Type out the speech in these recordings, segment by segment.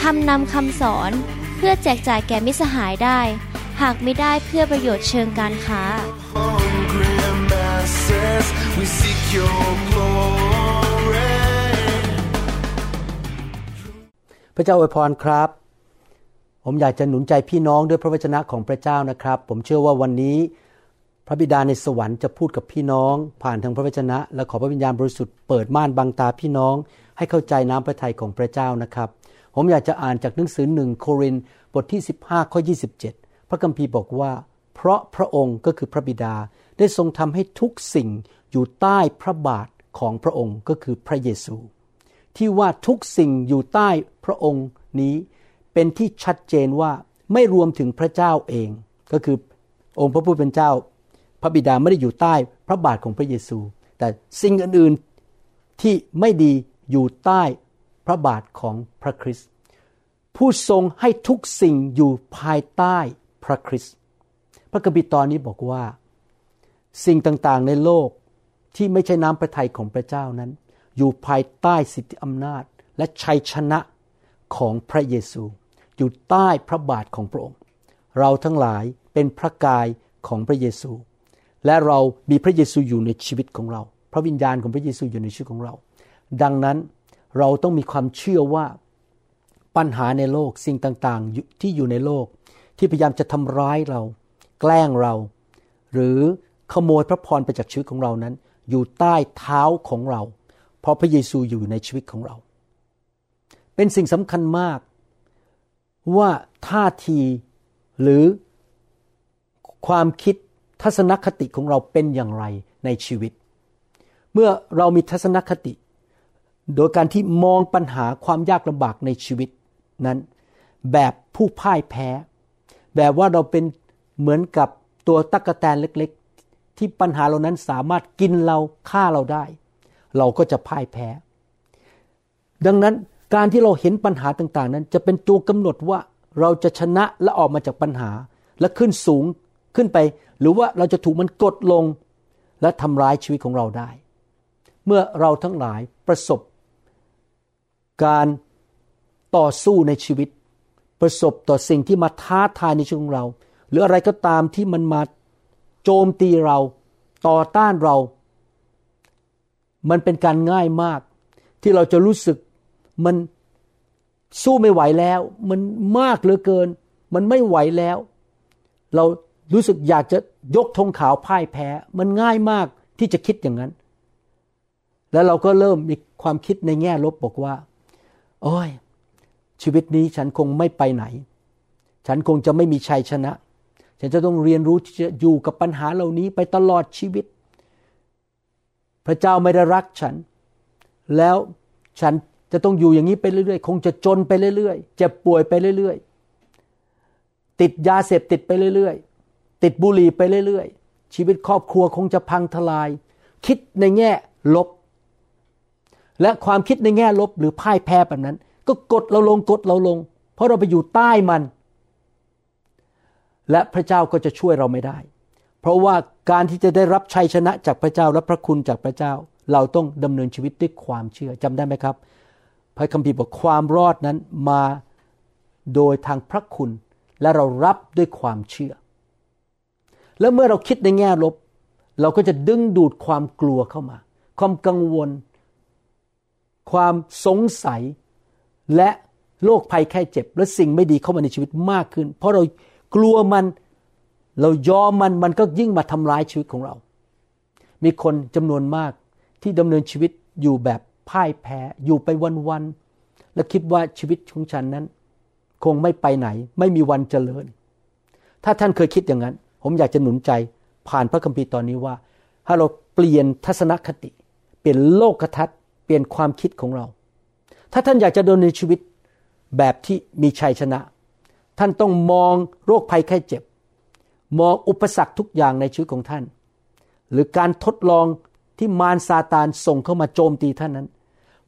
ทำนำคำสอนเพื่อแจกจ่ายแก่มิสหายได้ หากไม่ได้เพื่อประโยชน์เชิงการค้า พระเจ้าอวยพรครับ ผมอยากจะหนุนใจพี่น้องด้วยพระวจนะของพระเจ้านะครับ ผมเชื่อว่าวันนี้พระบิดาในสวรรค์จะพูดกับพี่น้อง ผ่านทางพระวจนะ และขอพระวิญญาณบริสุทธิ์เปิดม่านบังตาพี่น้อง ให้เข้าใจน้ำพระทัยของพระเจ้านะครับ ผมอยากจะอ่านจากหนังสือหนึ่งโครินบทที่ 15 ข้อ 27 พระคัมภีร์บอกว่า เพราะพระองค์ก็คือพระบิดาได้ทรงทำให้ทุกสิ่งอยู่ใต้พระบาทของพระองค์ก็คือพระเยซู ที่ว่าทุกสิ่งอยู่ใต้พระองค์นี้เป็นที่ชัดเจนว่าไม่รวมถึงพระเจ้าเอง ก็คือองค์พระผู้เป็นเจ้า พระบิดาไม่ได้อยู่ใต้พระบาทของพระเยซู แต่สิ่งอื่นๆที่ไม่ดีอยู่ใต้ พระบาทของพระคริสต์ผู้ทรงให้ทุกสิ่งอยู่ภายใต้พระคริสต์พระคัมภีร์ตอนนี้บอกว่า สิ่งต่างๆในโลกที่ไม่ใช่น้ำพระทัยของพระเจ้านั้น อยู่ภายใต้สิทธิอำนาจและชัยชนะของพระเยซู อยู่ใต้พระบาทของพระองค์ เราทั้งหลายเป็นพระกายของพระเยซู และเรามีพระเยซูอยู่ในชีวิตของเรา พระวิญญาณของพระเยซูอยู่ในชีวิตของเรา ดังนั้น เราต้องมีความเชื่อว่าปัญหาในโลกสิ่งต่างๆ ที่อยู่ในโลก ที่พยายามจะทำร้ายเรา แกล้งเรา หรือขโมยพระพรไปจากชีวิตของเรานั้น อยู่ใต้เท้าของเรา เพราะพระเยซูอยู่ในชีวิตของเรา เป็นสิ่งสำคัญมาก ว่าท่าทีหรือความคิดทัศนคติของเราเป็นอย่างไรในชีวิต เมื่อเรามีทัศนคติ โดยการที่มองปัญหาความยากลำบากในชีวิตนั้น แบบผู้พ่ายแพ้ แบบว่าเราเป็นเหมือนกับตัวตั๊กแตนเล็กๆ ที่ปัญหาเหล่านั้นสามารถกินเราฆ่าเราได้ เราก็จะพ่ายแพ้ ดังนั้นการที่เราเห็นปัญหาต่างๆ นั้น จะเป็นตัวกำหนดว่าเราจะชนะและออกมาจากปัญหา และขึ้นสูงขึ้นไป หรือว่าเราจะถูกมันกดลง และทำร้ายชีวิตของเราได้ เมื่อเราทั้งหลายประสบ การต่อสู้ในชีวิต ประสบต่อสิ่งที่มาท้าทายในชีวิตของเรา หรืออะไรก็ตามที่มันมาโจมตีเราต่อต้านเรา มันเป็นการง่ายมาก ที่เราจะรู้สึกมันสู้ไม่ไหวแล้ว มันมากเหลือเกิน มันไม่ไหวแล้ว เรารู้สึกอยากจะยกธงขาวพ่ายแพ้ มันง่ายมากที่จะคิดอย่างนั้น แล้วเราก็เริ่มมีความคิดในแง่ลบบอกว่า โอ้ย ชีวิตนี้ฉันคงไม่ไปไหน ฉันคงจะไม่มีชัยชนะ ฉันจะต้องเรียนรู้ที่จะอยู่กับปัญหาเหล่านี้ไปตลอดชีวิต พระเจ้าไม่ได้รักฉัน แล้วฉันจะต้องอยู่อย่างนี้ไปเรื่อยๆ คงจะจนไปเรื่อยๆ เจ็บป่วยไปเรื่อยๆ ติดยาเสพติดไปเรื่อยๆ ติดบุหรี่ไปเรื่อยๆ ชีวิตครอบครัวคงจะพังทลาย คิดในแง่ลบ และความคิดในแง่ลบหรือพ่ายแพ้แบบนั้น ก็กดเราลงกดเราลง เพราะเราไปอยู่ใต้มัน และพระเจ้าก็จะช่วยเราไม่ได้ เพราะว่าการที่จะได้รับชัยชนะจากพระเจ้าและพระคุณจากพระเจ้า เราต้องดำเนินชีวิตด้วยความเชื่อจำได้ไหมครับ พระคัมภีร์บอกความรอดนั้นมาโดยทางพระคุณ และเรารับด้วยความเชื่อ แล้วเมื่อเราคิดในแง่ลบ เราก็จะดึงดูดความกลัวเข้ามา ความกังวล ความสงสัย และโรคภัยแค่เจ็บ และสิ่งไม่ดีเข้ามาในชีวิตมากขึ้น เพราะเรากลัวมันเรายอมมันมันก็ยิ่งมาทำร้ายชีวิตของเรา มีคนจำนวนมากที่ดำเนินชีวิตอยู่แบบพ่ายแพ้อยู่ไปวันๆและคิดว่าชีวิตของฉันนั้น คงไม่ไปไหน ไม่มีวันเจริญ ถ้าท่านเคยคิดอย่างนั้น ผมอยากจะหนุนใจผ่านพระคัมภีร์ตอนนี้ว่า ถ้าเราเปลี่ยนทัศนคติ เปลี่ยนโลกทัศน์ เปลี่ยนความคิดของเรา ถ้าท่านอยากจะดำเนินชีวิตแบบที่มีชัยชนะ ท่านต้องมองโรคภัยไข้เจ็บ มองอุปสรรคทุกอย่างในชีวิตของท่าน หรือการทดลองที่มารซาตานส่งเข้ามาโจมตีท่านนั้น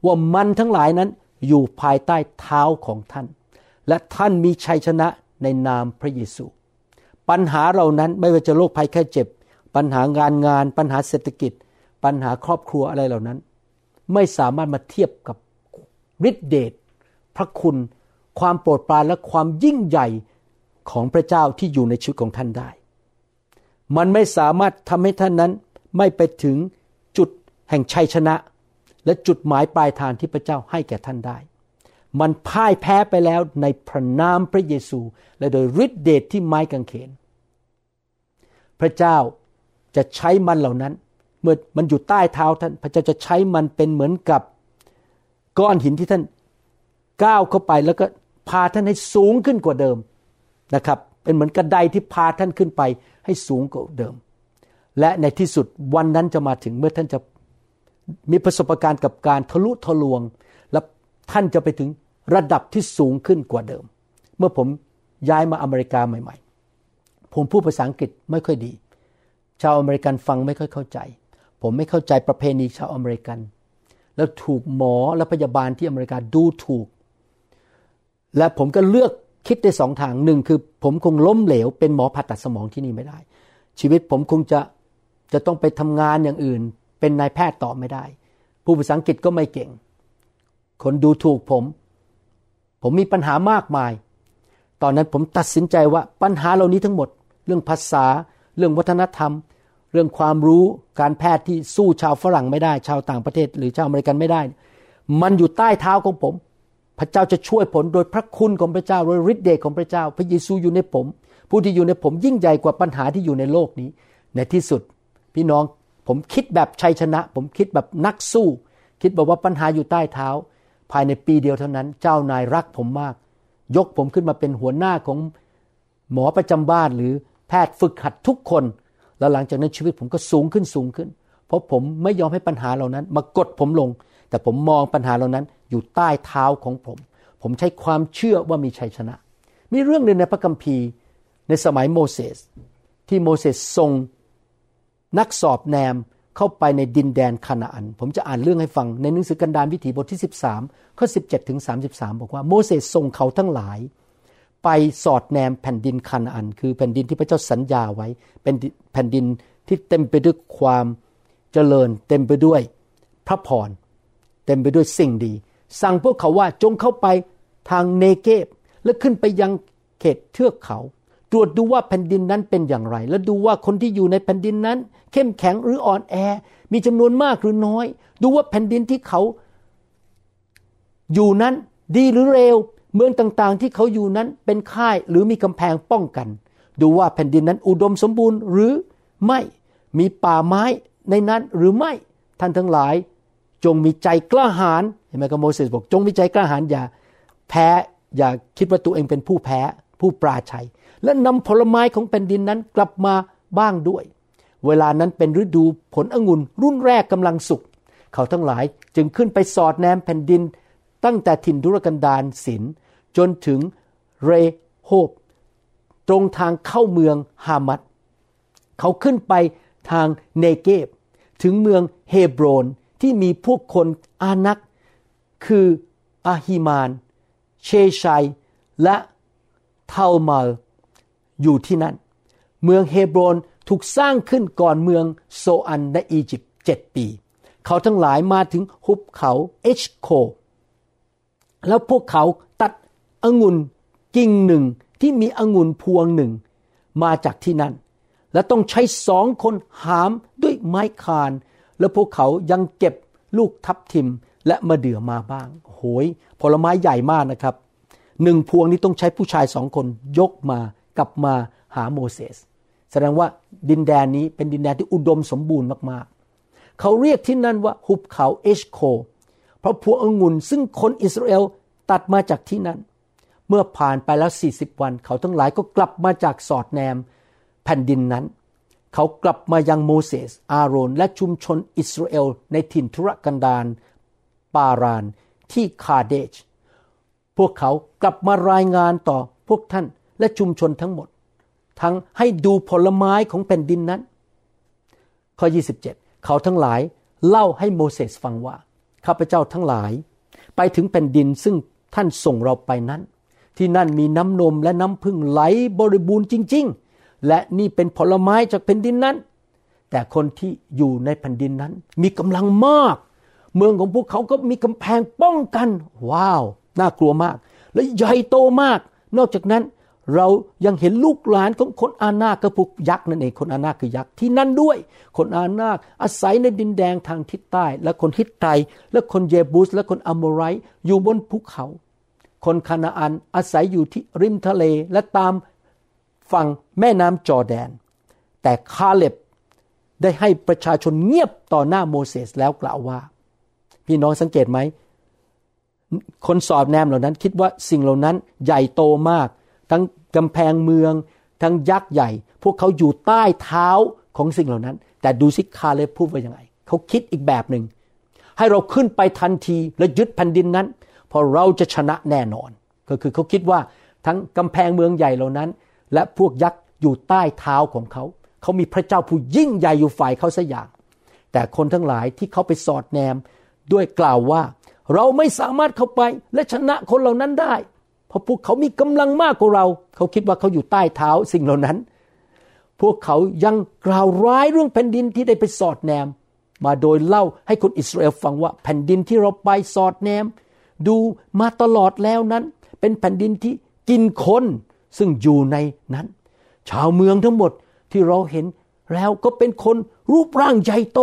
ว่ามันทั้งหลายนั้นอยู่ภายใต้เท้าของท่าน และท่านมีชัยชนะในนามพระเยซู ปัญหาเหล่านั้นไม่ว่าจะโรคภัยแค่เจ็บ ปัญหางานงาน ปัญหาเศรษฐกิจ ปัญหาครอบครัวอะไรเหล่านั้น ไม่สามารถมาเทียบกับฤทธิเดชพระคุณ ความโปรดปรานและความยิ่งใหญ่ของพระเจ้าที่อยู่ในชีวิตของท่านได้ มันไม่สามารถทำให้ท่านนั้นไม่ไปถึงจุดแห่งชัยชนะ และจุดหมายปลายทางที่พระเจ้าให้แก่ท่านได้ มันพ่ายแพ้ไปแล้วในพระนามพระเยซู และโดยฤทธิเดชที่ไม้กางเขน พระเจ้าจะใช้มันเหล่านั้น มื่อมันอยู่ใต้เท้าท่านพระเจ้าจะใช้มันเป็นเหมือนกับก้อนหินที่ท่านก้าวเข้าไปแล้วก็พาท่านให้สูงขึ้นกว่าเดิมนะครับ เป็นเหมือนกระไดที่พาท่านขึ้นไปให้สูงกว่าเดิม และในที่สุดวันนั้นจะมาถึงเมื่อท่านจะมีประสบการณ์กับการทะลุทะลวง และท่านจะไปถึงระดับที่สูงขึ้นกว่าเดิม เมื่อผมย้ายมาอเมริกาใหม่ ๆ ผมพูดภาษาอังกฤษไม่ค่อยดี ชาวอเมริกันฟังไม่ค่อยเข้าใจ ผมไม่เข้าใจประเพณีชาวอเมริกัน แล้วถูกหมอและพยาบาลที่อเมริกาดูถูก และผมก็เลือกคิดได้สองทางหนึ่งคือผมคงล้มเหลว เป็นหมอผ่าตัดสมองที่นี่ไม่ได้ ชีวิตผมคงจะจะต้องไปทำงานอย่างอื่น เป็นนายแพทย์ต่อไม่ได้ ผู้ภาษาอังกฤษก็ไม่เก่ง คนดูถูกผม ผมมีปัญหามากมาย ตอนนั้นผมตัดสินใจว่าปัญหาเหล่านี้ทั้งหมด เรื่องภาษา เรื่องวัฒนธรรม เรื่องความรู้การแพทย์ที่สู้ชาวฝรั่งไม่ได้ ชาวต่างประเทศ หรือชาวอเมริกันไม่ได้ มันอยู่ใต้เท้าของผม พระเจ้าจะช่วยผลโดยพระคุณของพระเจ้าโดยฤทธิ์เดชของพระเจ้า พระเยซูอยู่ในผม ผู้ที่อยู่ในผมยิ่งใหญ่กว่าปัญหาที่อยู่ในโลกนี้ ในที่สุด พี่น้องผมคิดแบบชัยชนะ ผมคิดแบบนักสู้ คิดแบบว่าปัญหาอยู่ใต้เท้า ภายในปีเดียวเท่านั้น เจ้านายรักผมมาก ยกผมขึ้นมาเป็นหัวหน้าของหมอประจำบ้านหรือแพทย์ฝึกหัดทุกคน แล้วหลังจากนั้นชีวิตผมก็สูงขึ้นสูงขึ้น เพราะผมไม่ยอมให้ปัญหาเหล่านั้น มากดผมลง แต่ผมมองปัญหาเหล่านั้นอยู่ใต้เท้าของผม ผมใช้ความเชื่อว่ามีชัยชนะ มีเรื่องหนึ่งในพระคัมภีร์ในสมัยโมเสสที่โมเสสส่งนักสอบแนมเข้าไปในดินแดนคานาอัน ผมจะอ่านเรื่องให้ฟังในหนังสือกันดารวิถีบทที่ 13ข้อ17ถึง33 บอกว่าโมเสสส่งเขาทั้งหลาย ไปสอดแนมแผ่นดินคานาอัน คือแผ่นดินที่พระเจ้าสัญญาไว้เป็นแผ่นดินที่เต็มไปด้วยความเจริญ เต็มไปด้วยพระพรเต็มไปด้วยสิ่งดี สั่งพวกเขาว่าจงเข้าไปทางเนเกบและขึ้นไปยังเขตเทือกเขา ตรวจดูว่าแผ่นดินนั้นเป็นอย่างไร และดูว่าคนที่อยู่ในแผ่นดินนั้น เข้มแข็งหรืออ่อนแอ มีจำนวนมากหรือน้อย ดูว่าแผ่นดินที่เขา อยู่นั้นดีหรือเร็ว เมืองต่างๆที่เขาอยู่นั้นเป็นค่ายหรือมีกำแพงป้องกัน ดูว่าแผ่นดินนั้นอุดมสมบูรณ์หรือไม่มีป่าไม้ในนั้นหรือไม่ท่านทั้งหลาย จงมีใจกล้าหาญเห็นไหมครับโมเสสบอกจงมีใจกล้าหาญอย่าแพ้อย่าคิดว่าตัวเองเป็นผู้แพ้ผู้ปราชัย และนำผลไม้ของแผ่นดินนั้นกลับมาบ้างด้วย เวลานั้นเป็นฤดูผลองุ่นรุ่นแรกกำลังสุกเขาทั้งหลายจึงขึ้นไปสอดแนมแผ่นดิน ตั้งแต่ถิ่นทุรกันดารศิน จนถึงเรโฮบตรงทางเข้าเมืองฮามัดเขาขึ้นไปทางเนเกบถึงเมืองเฮบรนที่มีพวกคนอานัก คืออาฮิมาน เชชัย และเทามาลอยู่ที่นั่น เมืองเฮบรนถูกสร้างขึ้นก่อนเมืองโซอันในอียิปต์เจ็ดปี เขาทั้งหลายมาถึงหุบเขาเอชโค แล้วพวกเขาตัด องุ่นกิ่งหนึ่งที่มีองุ่นพวงหนึ่ง มาจากที่นั่น และต้องใช้สองคนหามด้วยไม้คาน แล้วพวกเขายังเก็บลูกทับทิมและมะเดื่อมาบ้าง โหย ผลไม้ใหญ่มากนะครับหนึ่งพวงนี้ต้องใช้ผู้ชายสองคนยกมากลับมาหาโมเสสแสดงว่าดินแดนนี้เป็นดินแดนที่อุดมสมบูรณ์มากๆ เขาเรียกที่นั่นว่าหุบเขาเอชโค เพราะพวงองุ่นซึ่งคนอิสราเอลตัดมาจากที่นั่น เมื่อผ่านไปแล้ว 40 วัน เขาทั้งหลายก็กลับมาจากสอดแนมแผ่นดินนั้น เขากลับมายังโมเสส อาโรน และชุมชนอิสราเอล ในถิ่นทุรกันดารปารานที่คาเดช พวกเขากลับมารายงานต่อพวกท่านและชุมชนทั้งหมด ทั้งให้ดูผลไม้ของแผ่นดินนั้น ข้อ 27 เขาทั้งหลายเล่าให้โมเสสฟังว่า ข้าพเจ้าทั้งหลาย ไปถึงแผ่นดินซึ่งท่านส่งเราไปนั้น ที่นั่นมีน้ำนมและน้ำพึ่งไหลบริบูรณ์จริง ๆ และนี่เป็นผลไม้จากแผ่นดินนั้น แต่คนที่อยู่ในแผ่นดินนั้น มีกำลังมาก เมืองของพวกเขาก็มีกำแพงป้องกัน ว้าว น่ากลัวมาก และใหญ่โตมาก นอกจากนั้นเรายังเห็นลูกหลานของคนอานาคก็พวกยักษ์นั่นเอง คนอานาคือยักษ์ที่นั่นด้วย คนอานาอาศัยในดินแดงทางทิศใต้ และคนฮิตไตและคนเยบูส และคนอัมโมไรอยู่บนภูเขา คนคานาอันอาศัยอยู่ที่ริมทะเลและตามฝั่งแม่น้ำจอร์แดน แต่คาเล็บได้ให้ประชาชนเงียบต่อหน้าโมเสสแล้วกล่าวว่า พี่น้องสังเกตไหม คนสอบแนมเหล่านั้นคิดว่าสิ่งเหล่านั้นใหญ่โตมาก ทั้งกำแพงเมือง ทั้งยักษ์ใหญ่ พวกเขาอยู่ใต้เท้าของสิ่งเหล่านั้น แต่ดูซิคาเลบพูดว่ายังไง เขาคิดอีกแบบหนึ่งให้เราขึ้นไปทันทีและยึดแผ่นดินนั้น เพราะเราจะชนะแน่นอน ก็คือเขาคิดว่าทั้งกำแพงเมืองใหญ่เหล่านั้น และพวกยักษ์อยู่ใต้เท้าของเขา เขามีพระเจ้าผู้ยิ่งใหญ่อยู่ฝ่ายเขาสัอย่าง แต่คนทั้งหลายที่เขาไปสอดแนมด้วยกล่าวว่า เราไม่สามารถเข้าไปและชนะคนเหล่านั้นได้ เพราะพวกเขามีกำลังมากกว่าเรา เขาคิดว่าเขาอยู่ใต้เท้าสิ่งเหล่านั้น พวกเขายังกล่าวร้ายเรื่องแผ่นดินที่ได้ไปสอดแนม มาโดยเล่าให้คนอิสราเอลฟังว่าแผ่นดินที่เราไปสอดแนม ดูมาตลอดแล้วนั้น เป็นแผ่นดินที่กินคนซึ่งอยู่ในนั้น ชาวเมืองทั้งหมดที่เราเห็นแล้วก็เป็นคนรูปร่างใหญ่โต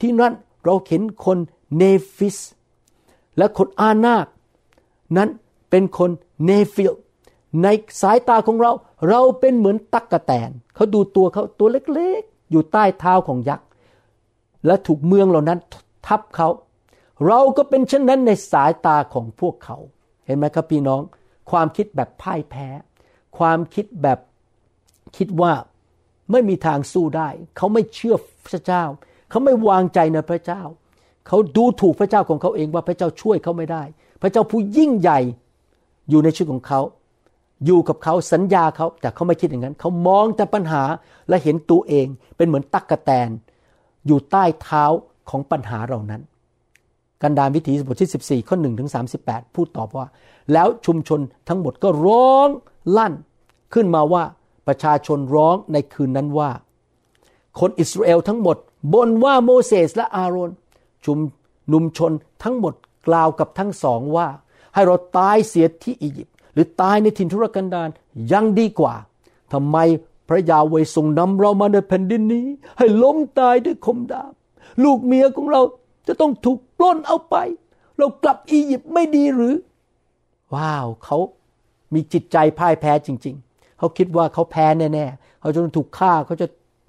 ที่นั้นเราเห็นคนเนฟิล และคนอานาคนั้นเป็นคนเนฟิลในสายตาของเรา เราเป็นเหมือนตั๊กแตนเขาดูตัวเขาตัวเล็กๆ อยู่ใต้เท้าของยักษ์ และถูกเมืองเหล่านั้นทับเขา เราก็เป็นเช่นนั้นในสายตาของพวกเขา เห็นไหมครับพี่น้อง ความคิดแบบพ่ายแพ้ ความคิดแบบคิดว่าไม่มีทางสู้ได้ เขาไม่เชื่อพระเจ้า เขาไม่วางใจในพระเจ้า เขาดูถูกพระเจ้าของเขาเองว่าพระเจ้าช่วยเขาไม่ได้ พระเจ้าผู้ยิ่งใหญ่อยู่ในชีวิตของเขา อยู่กับเขาสัญญาเขาแต่เขาไม่คิดอย่างนั้น เขามองแต่ปัญหาและเห็นตัวเองเป็นเหมือนตักกะแตน อยู่ใต้เท้าของปัญหาเหล่านั้น กันดารวิถีบทที่ 14 ข้อ1ถึง38 พูดตอบว่า แล้วชุมชนทั้งหมดก็ร้องลั่นขึ้นมาว่าประชาชนร้องในคืนนั้นว่า คนอิสราเอลทั้งหมดบ่นว่าโมเสสและอาโรนชุมนุมชนทั้งหมดกล่าวกับทั้งสองว่า ให้เราตายเสียที่อียิปต์หรือตายในถิ่นทุรกันดารยังดีกว่าทำไมพระยาเวทรงนำเรามาในแผ่นดินนี้ ให้ล้มตายด้วยคมดาบ ลูกเมียของเรา จะต้องถูกปล้นเอาไป เรากลับอียิปต์ไม่ดีหรือ ว้าวเขามีจิตใจพ่ายแพ้จริง ๆ เขาคิดว่าเขาแพ้แน่ๆเขาจะถูกฆ่าเขาจะ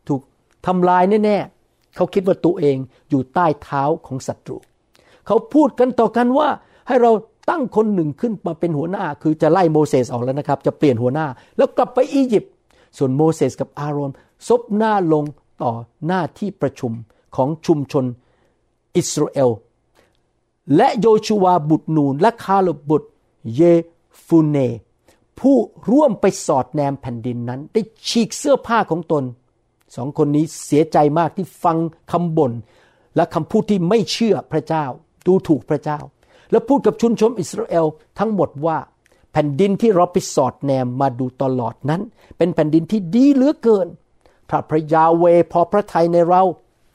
ถูกทำลายแน่ๆเขาคิดว่าตัวเองอยู่ใต้เท้าของศัตรู เขาพูดกันต่อกันว่าให้เราตั้งคนหนึ่งขึ้นมาเป็นหัวหน้า คือจะไล่โมเสสออกแล้วนะครับ จะเปลี่ยนหัวหน้า แล้วกลับไปอียิปต์ส่วนโมเสสกับอาโรนซบหน้าลงต่อหน้าที่ประชุมของชุมชน อิสราเอล และโยชูวาบุตรนูน และคาลบบุตรเยฟูเน ผู้ร่วมไปสอดแนมแผ่นดินนั้น ได้ฉีกเสื้อผ้าของตนสองคนนี้เสียใจมากที่ฟังคำบน่นและคำพูดที่ไม่เชื่อพระเจ้า ดูถูกพระเจ้า และพูดกับชุนชมอิสราเอลทั้งหมดว่าแผ่นดินที่เราไปสอดแนมมาดูตลอดนั้น เป็นแผ่นดินที่ดีเหลือเกิน พระพระยาเวพอพระทัยในเรา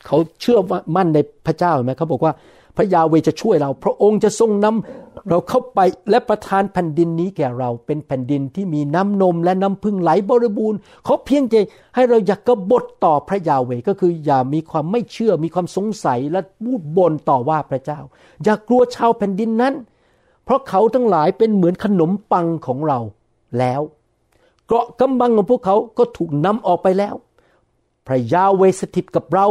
เขาเชื่อมั่นในพระเจ้าเห็นไหมเขาบอกว่าพระยาเวจะช่วยเรา พระองค์จะทรงนำเราเข้าไปและประทานแผ่นดินนี้แก่เราเป็นแผ่นดินที่มีน้ำนมและน้ำพึ่งไหลบริบูรณ์เขาเพียงใจให้เราอยากกบฏต่อพระยาเวก็คืออย่ามีความไม่เชื่อมีความสงสัยและพูดบ่นต่อว่าพระเจ้า อย่ากลัวชาวแผ่นดินนั้น เพราะเขาทั้งหลายเป็นเหมือนขนมปังของเราแล้วเกราะกำบังของพวกเขาก็ถูกนำออกไปแล้ว พระยาเวสถิตกับเรา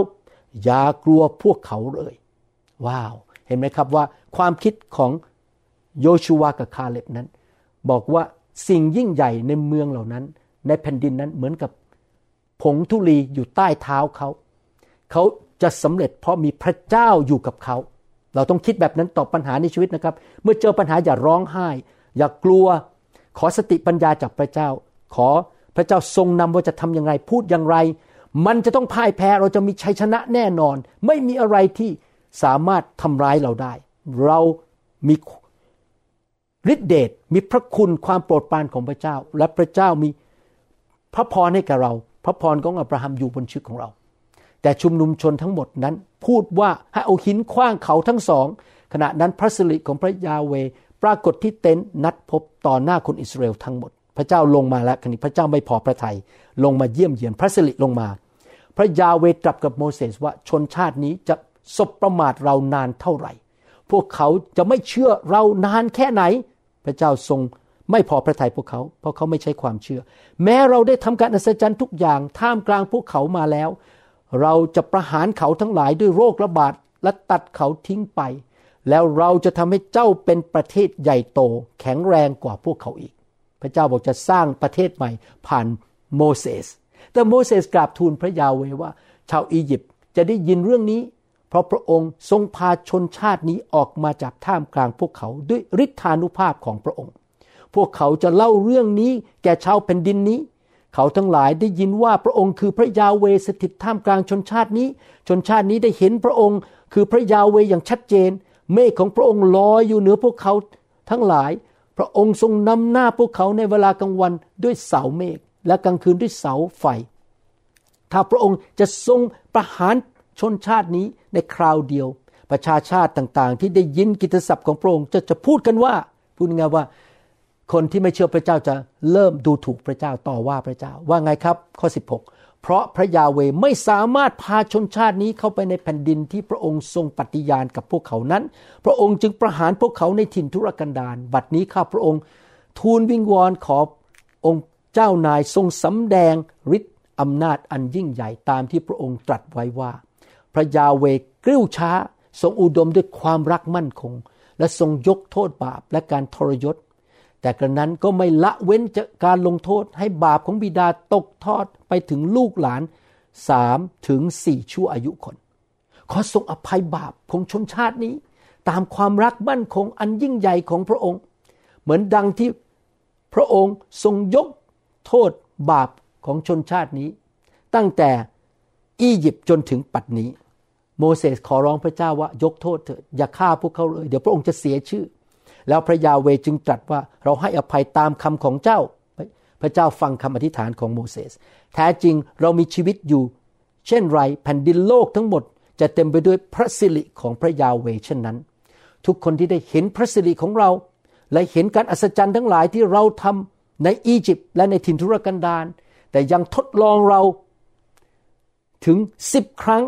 อย่ากลัวพวกเขาเลย ว้าว เห็นไหมครับว่าความคิดของโยชูวากับคาเล็บนั้น บอกว่าสิ่งยิ่งใหญ่ในเมืองเหล่านั้น ในแผ่นดินนั้นเหมือนกับผงธุลีอยู่ใต้เท้าเขา เขาจะสำเร็จเพราะมีพระเจ้าอยู่กับเขา เราต้องคิดแบบนั้นตอบปัญหาในชีวิตนะครับ เมื่อเจอปัญหาอย่าร้องไห้ อย่ากลัว ขอสติปัญญาจากพระเจ้า ขอพระเจ้าทรงนำว่าจะทำอย่างไร พูดอย่างไร มันจะต้องพ่ายแพ้เราจะมีชัยชนะแน่นอน ไม่มีอะไรที่สามารถทำร้ายเราได้ เรามีฤทธิเดชมีพระคุณความโปรดปรานของพระเจ้า และพระเจ้ามีพระพรให้กับเรา พระพรของอับราฮัมอยู่บนชีวิตของเรา แต่ชุมนุมชนทั้งหมดนั้น พูดว่าให้เอาหินคว้างเขาทั้งสอง ขณะนั้นพระสิริของพระยาเวปรากฏที่เต็นท์นัดพบต่อหน้าคนอิสราเอลทั้งหมด พระเจ้าลงมาแล้วคราวนี้พระเจ้าไม่พอพระทยัยลงมาเยี่ยมเยียนพระสิริลงมา พระยาเวตรัสกับโมเสสว่าชนชาตินี้จะสบประมาทเรานานเท่าไหร่ พวกเขาจะไม่เชื่อเรานานแค่ไหน พระเจ้าทรงไม่พอพระทัยพวกเขา เพราะเขาไม่ใช่ความเชื่อ แม้เราได้ทำการอัศจรรย์ทุกอย่างท่ามกลางพวกเขามาแล้ว เราจะประหารเขาทั้งหลายด้วยโรคระบาดและตัดเขาทิ้งไป แล้วเราจะทำให้เจ้าเป็นประเทศใหญ่โต แข็งแรงกว่าพวกเขาอีก พระเจ้าบอกจะสร้างประเทศใหม่ผ่านโมเสส แต่โมเสสกราบทูลพระยาเวว่า ชาวอียิปต์จะได้ยินเรื่องนี้ เพราะพระองค์ทรงพาชนชาตินี้ออกมาจากท่ามกลางพวกเขาด้วยฤทธานุภาพของพระองค์ พวกเขาจะเล่าเรื่องนี้แก่ชาวแผ่นดินนี้ เขาทั้งหลายได้ยินว่าพระองค์คือพระยาเวสถิตท่ามกลางชนชาตินี้ ชนชาตินี้ได้เห็นพระองค์ คือพระยาเวอย่างชัดเจน เมฆของพระองค์ลอยอยู่เหนือพวกเขาทั้งหลาย พระองค์ทรงนำหน้าพวกเขาในเวลากลางวันด้วยเสาเมฆ และกลางคืนด้วยเสาไฟ ถ้าพระองค์จะทรงประหารชนชาตินี้ในคราวเดียว ประชาชาติต่างๆ ที่ได้ยินกิตติศัพท์ของพระองค์จะจะพูดกันว่าพูดง่ายว่าคนที่ไม่เชื่อพระเจ้าจะเริ่มดูถูกพระเจ้าต่อว่าพระเจ้าว่าไงครับ ข้อ 16 เพราะพระยาเวไม่สามารถพาชนชาตินี้เข้าไปในแผ่นดินที่พระองค์ทรงปฏิญาณกับพวกเขานั้น พระองค์จึงประหารพวกเขาในถิ่นทุรกันดารบัดนี้ข้าพระองค์ทูลวิงวอนขอองค์ เจ้านายทรงสำแดงฤทธิ์อำนาจอันยิ่งใหญ่ตามที่พระองค์ตรัสไว้ว่า พระยาเวกริ้วช้า ทรงอุดมด้วยความรักมั่นคง และทรงยกโทษบาปและการทรยศ แต่กระนั้นก็ไม่ละเว้นจากการลงโทษให้บาปของบิดาตกทอดไปถึงลูกหลานสามถึงสี่ชั่วอายุคน ขอทรงอภัยบาปของชนชาตินี้ ตามความรักมั่นคงอันยิ่งใหญ่ของพระองค์ เหมือนดังที่พระองค์ทรงยก โทษบาปของชนชาตินี้ ตั้งแต่อียิปต์จนถึงปัจจุบันนี้ โมเสสขอร้องพระเจ้าว่ายกโทษเถิดอย่าฆ่าพวกเขาเลย เดี๋ยวพระองค์จะเสียชื่อ แล้วพระยาเวจึงตรัสว่าเราให้อภัยตามคำของเจ้า พระเจ้าฟังคำอธิษฐานของโมเสสแท้จริงเรามีชีวิตอยู่ เช่นไรแผ่นดินโลกทั้งหมด จะเต็มไปด้วยพระสิริของพระยาเวเช่นนั้น ทุกคนที่ได้เห็นพระสิริของเรา และเห็นการอัศจรรย์ทั้งหลายที่เราทำ ในอียิปต์และในถิ่นทุรกันดารแต่ยังทดลองเราถึงสิบครั้ง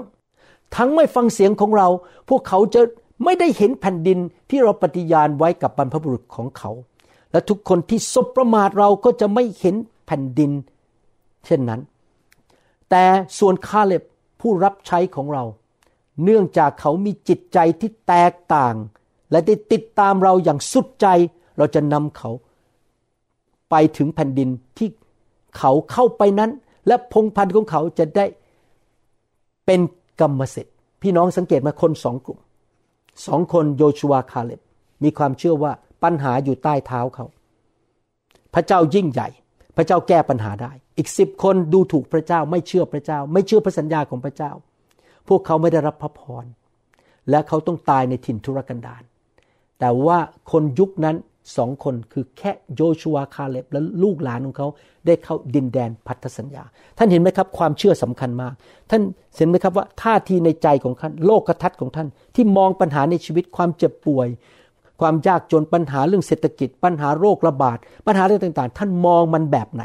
ทั้งไม่ฟังเสียงของเรา พวกเขาจะไม่ได้เห็นแผ่นดินที่เราปฏิญาณไว้กับบรรพบุรุษของเขา และทุกคนที่สบประมาทเราก็จะไม่เห็นแผ่นดิน เช่นนั้น แต่ส่วนคาเล็บผู้รับใช้ของเรา เนื่องจากเขามีจิตใจที่แตกต่าง และได้ติดตามเราอย่างสุดใจเราจะนำเขา ไปถึงแผ่นดินที่เขาเข้าไปนั้น และพงพันธุ์ของเขาจะได้เป็นกรรมสิทธิ์พี่น้องสังเกตมาคนสองกลุ่มสองคนโยชูวคาเล็บมีความเชื่อว่าปัญหาอยู่ใต้เท้าเขา พระเจ้ายิ่งใหญ่ พระเจ้าแก้ปัญหาได้ อีกสิบคนดูถูกพระเจ้าไม่เชื่อพระเจ้า ไม่เชื่อพระสัญญาของพระเจ้า พวกเขาไม่ได้รับพระพรและเขาต้องตายในถิ่นทุรกันดารแต่ว่าคนยุคนั้น สองคนคือแค่โยชัวคาเล็บและลูกหลานของเขาได้เข้าดินแดนพันธสัญญา ท่านเห็นไหมครับความเชื่อสำคัญมาก ท่านเห็นไหมครับว่าท่าทีในใจของท่านโลกทัศน์ของท่าน ที่มองปัญหาในชีวิตความเจ็บป่วย ความยากจนปัญหาเรื่องเศรษฐกิจ ปัญหาโรคระบาดปัญหาเรื่องต่างๆ ท่านมองมันแบบไหน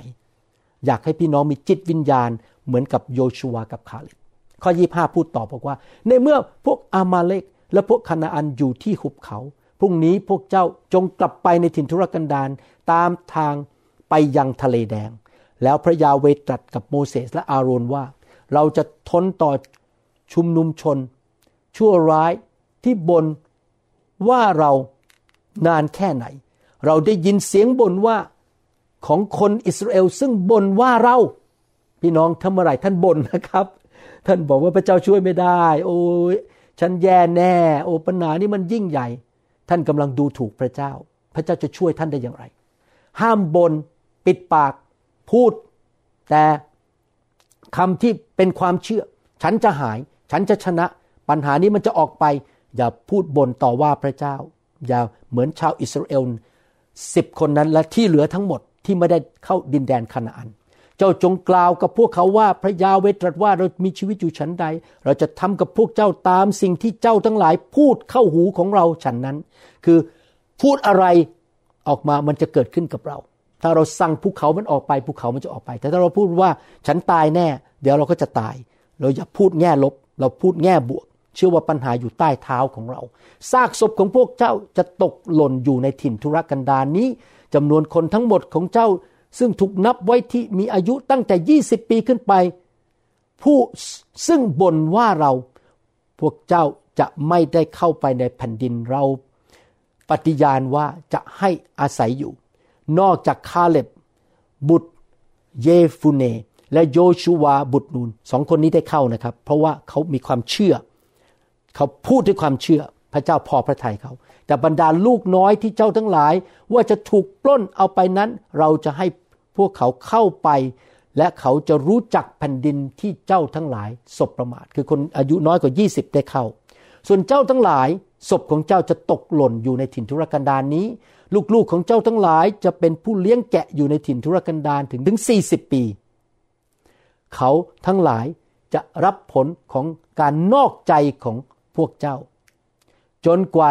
อยากให้พี่น้องมีจิตวิญญาณ เหมือนกับโยชัวกับคาเล็บข้อยี่ห้าพูดต่อบอกว่า ในเมื่อพวกอามาเลกและพวกคานาอันอยู่ที่หุบเขา พรุ่งนี้พวกเจ้าจงกลับไปในถิ่นทุรกันดารตามทางไปยังทะเลแดง แล้วพระยาเวตรัสกับโมเสสและอาโรนว่า เราจะทนต่อชุมนุมชน ชั่วร้ายที่บนว่าเรานานแค่ไหน เราได้ยินเสียงบ่นว่าของคนอิสราเอลซึ่งบ่นว่าเรา พี่น้องทำเมื่อไรท่านบ่นนะครับ ท่านบอกว่าพระเจ้าช่วยไม่ได้ โอ้ยฉันแย่แน่ โอ้ปัญหานี่มันยิ่งใหญ่ ท่านกำลังดูถูกพระเจ้า พระเจ้าจะช่วยท่านได้อย่างไร ห้ามบนปิดปากพูด แต่คำที่เป็นความเชื่อ ฉันจะหาย ฉันจะชนะ ปัญหานี้มันจะออกไป อย่าพูดบ่นต่อว่าพระเจ้า อย่าเหมือนชาวอิสราเอลสิบคนนั้นและที่เหลือทั้งหมดที่ไม่ได้เข้าดินแดนคานาอัน เจ้าจงกล่าวกับพวกเขาว่าพระยาเวตรัสว่าเรามีชีวิตอยู่ฉันใด เราจะทำกับพวกเจ้าตามสิ่งที่เจ้าทั้งหลายพูดเข้าหูของเราฉันนั้น คือพูดอะไรออกมามันจะเกิดขึ้นกับเรา ถ้าเราสั่งภูเขามันออกไปภูเขามันจะออกไป แต่ถ้าเราพูดว่าฉันตายแน่ เดี๋ยวเราก็จะตาย เราอย่าพูดแง่ลบ เราพูดแง่บวก เชื่อว่าปัญหาอยู่ใต้เท้าของเราซากศพของพวกเจ้าจะตกหล่นอยู่ในถิ่นทุรกันดารนี้จำนวนคนทั้งหมดของเจ้า ซึ่งถูกนับไว้ที่มีอายุตั้งแต่ 20 ปีขึ้นไป ผู้ซึ่งบ่นว่าเรา พวกเจ้าจะไม่ได้เข้าไปในแผ่นดินเรา ปฏิญาณว่าจะให้อาศัยอยู่ นอกจากคาเล็บ บุตรเยฟูเน และโยชูวาบุตรนูนสองคนนี้ได้เข้านะครับ เพราะว่าเขามีความเชื่อ เขาพูดด้วยความเชื่อพระเจ้าพอพระทัยเขา แต่บรรดาลูกน้อยที่เจ้าทั้งหลายว่าจะถูกปล้นเอาไปนั้น เราจะให้พวกเขาเข้าไป และเขาจะรู้จักแผ่นดินที่เจ้าทั้งหลายศพประมาท คือคนอายุน้อยกว่า 20 ได้เข้า ส่วนเจ้าทั้งหลายศพของเจ้าจะตกหล่นอยู่ในถิ่นทุรกันดารนนี้ ลูกๆของเจ้าทั้งหลายจะเป็นผู้เลี้ยงแกะอยู่ในถิ่นทุรกันดารถึงถึง 40 ปี เขาทั้งหลายจะรับผลของการนอกใจของพวกเจ้า จนกว่า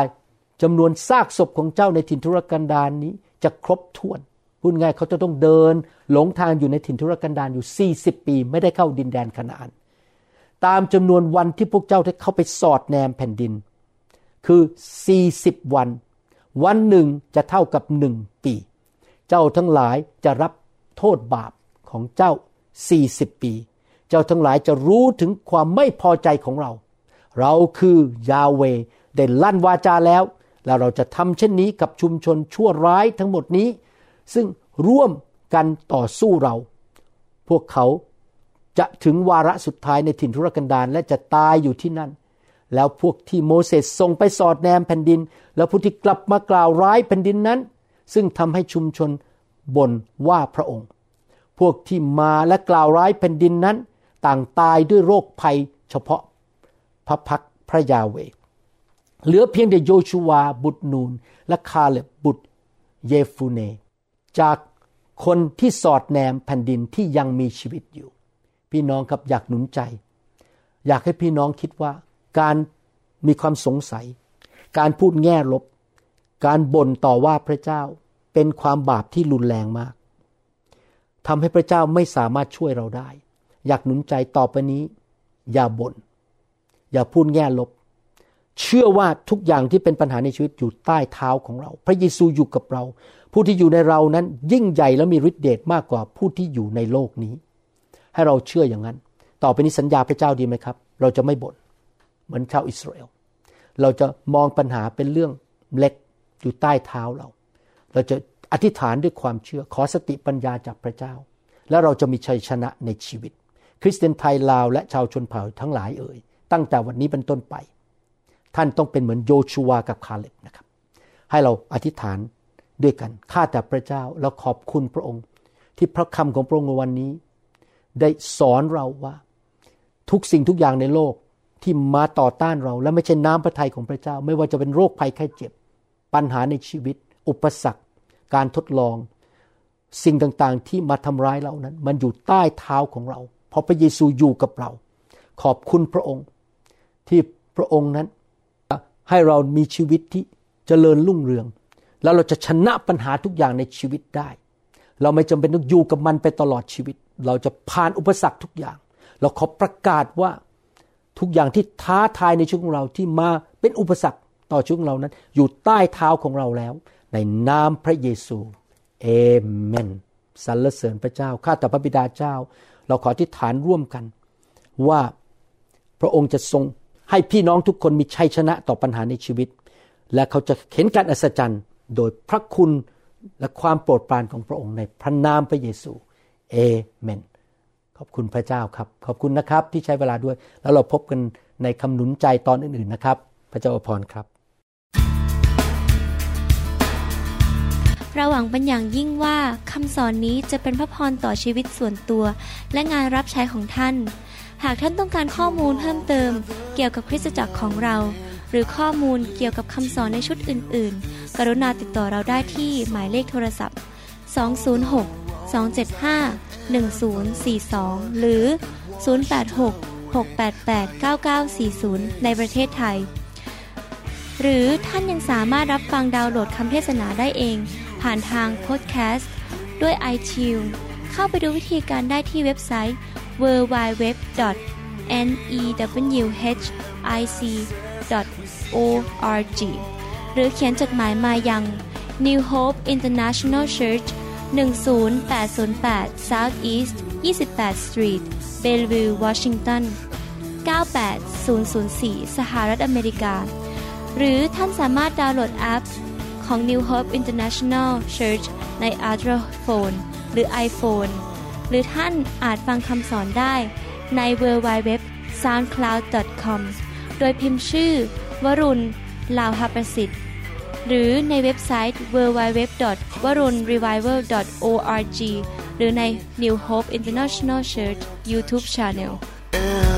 จำนวนซากศพของเจ้าในถิ่นทุรกันดารนนี้จะครบถ้วนพูดง่ายเขาจะต้องเดิน หลงทางอยู่ในถิ่นทุรกันดารอยู่ 40 ปี ไม่ได้เข้าดินแดนคณาอัน ตามจำนวนวันที่พวกเจ้าได้เข้าไปสอดแนมแผ่นดิน คือ 40 วัน วันหนึ่งจะเท่ากับหนึ่งปี เจ้าทั้งหลายจะรับโทษบาปของเจ้า 40 ปี เจ้าทั้งหลายจะรู้ถึงความไม่พอใจของเรา เราคือยาเวได้ลั่นวาจาแล้ว แล้วเราจะทำเช่นนี้กับชุมชนชั่วร้ายทั้งหมดนี้ ซึ่งร่วมกันต่อสู้เรา พวกเขาจะถึงวาระสุดท้ายในถิ่นทุรกันดารและจะตายอยู่ที่นั่น แล้วพวกที่โมเสสส่งไปสอดแนมแผ่นดิน แล้วผู้ที่กลับมากล่าวร้ายแผ่นดินนั้น ซึ่งทำให้ชุมชนบ่นว่าพระองค์ พวกที่มาและกล่าวร้ายแผ่นดินนั้น ต่างตายด้วยโรคภัยเฉพาะพระพักพระยาเว เหลือเพียงแต่โยชูวาบุตรนูน และคาเลบบุตรเยฟูเน จากคนที่สอดแนมแผ่นดินที่ยังมีชีวิตอยู่ พี่น้องครับอยากหนุนใจ อยากให้พี่น้องคิดว่า การมีความสงสัย การพูดแง่ลบ การบ่นต่อว่าพระเจ้าเป็นความบาปที่รุนแรงมากทำให้พระเจ้าไม่สามารถช่วยเราได้ อยากหนุนใจต่อไปนี้ อย่าบน่นอย่าพูดแง่ลบ เชื่อว่าทุกอย่างที่เป็นปัญหาในชีวิตอยู่ใต้เท้าของเรา พระเยซูอยู่กับเรา ผู้ที่อยู่ในเรานั้นยิ่งใหญ่และมีฤทธิเดชมากกว่าผู้ที่อยู่ในโลกนี้ ให้เราเชื่ออย่างนั้น ต่อไปนี้สัญญาพระเจ้าดีไหมครับ เราจะไม่บน่นเหมือนชาวอิสราเอล เราจะมองปัญหาเป็นเรื่องเล็กอยู่ใต้เท้าเรา เราจะอธิษฐานด้วยความเชื่อขอสติปัญญาจากพระเจ้า แล้วเราจะมีชัยชนะในชีวิต คริสเตียนไทยลาวและชาวชนเผ่าทั้งหลายเอ่ยตั้งแต่วันนี้เป็นต้นไป ท่านต้องเป็นเหมือนโยชูวากับคาเล็บนะครับ ให้เราอธิษฐานด้วยกันข้าแต่พระเจ้าแล้วขอบคุณพระองค์ ที่พระคำของพระองค์ในวันนี้ ได้สอนเราว่า ทุกสิ่งทุกอย่างในโลกที่มาต่อต้านเรา และไม่ใช่น้ำพระทัยของพระเจ้า ไม่ว่าจะเป็นโรคภัยไข้เจ็บ ปัญหาในชีวิต อุปสรรค การทดลอง สิ่งต่างๆ ที่มาทำร้ายเรานั้น มันอยู่ใต้เท้าของเรา เพราะพระเยซูอยู่กับเรา ขอบคุณพระองค์ ที่พระองค์นั้น ให้เรามีชีวิตที่เจริญรุ่งเรือง แล้วเราจะชนะปัญหาทุกอย่างในชีวิตได้ เราไม่จำเป็นต้องอยู่กับมันไปตลอดชีวิต เราจะผ่านอุปสรรคทุกอย่าง เราขอประกาศว่าทุกอย่างที่ท้าทายในชีวิตของเราที่มาเป็นอุปสรรคต่อชีวิตของเรานั้น อยู่ใต้เท้าของเราแล้ว ในนามพระเยซูเอเมนสรรเสริญพระเจ้าข้าแต่พระบิดาเจ้า เราขอที่ฐานร่วมกัน ว่าพระองค์จะทรง ให้พี่น้องทุกคนมีชัยชนะต่อปัญหาในชีวิต และเขาจะเห็นการอัศจรรย์โดยพระคุณและความโปรดปรานของพระองค์ในพระนามพระเยซูเอเมน ขอบคุณพระเจ้าครับ ขอบคุณนะครับที่ใช้เวลาด้วย แล้วเราพบกันในคำหนุนใจตอนอื่นๆนะครับ พระเจ้าอวยพรครับเราหวังเป็นอย่างยิ่งว่าคำสอนนี้จะเป็นพระพรต่อชีวิตส่วนตัว และงานรับใช้ของท่าน หากท่านต้องการข้อมูลเพิ่มเติม เกี่ยวกับคริสตจักรของเรา หรือข้อมูลเกี่ยวกับคำสอนในชุดอื่น ๆ กรุณาติดต่อเราได้ที่หมายเลขโทรศัพท์ 206 275 1042 หรือ 086 688 9940 ในประเทศไทย หรือท่านยังสามารถรับฟังดาวน์โหลดคำเทศนาได้เอง ผ่านทางพอดแคสต์ด้วย iTunes เข้าไปดูวิธีการได้ที่เว็บไซต์ www.newhic.org หรือเขียนจดหมายมายัง New Hope International Church 10808 South East 28 Street Bellevue Washington 98004 สหรัฐอเมริกา หรือท่านสามารถดาวน์โหลดแอปของ New Hope International Church ใน Android Phone หรือ iPhone หรือท่านอาจฟังคำสอนได้ใน w w w soundcloud.com โดยพิมพ์ชื่อ วรุณลาวหประสิทธิ์ หรือในเว็บไซต์ www.warunrevival.org หรือใน New Hope International Church YouTube Channel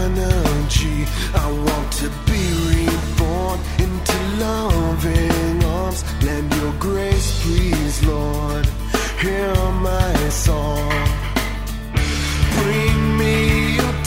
energy. I want to be reborn into loving arms. Lend your grace, please, Lord. Hear my song.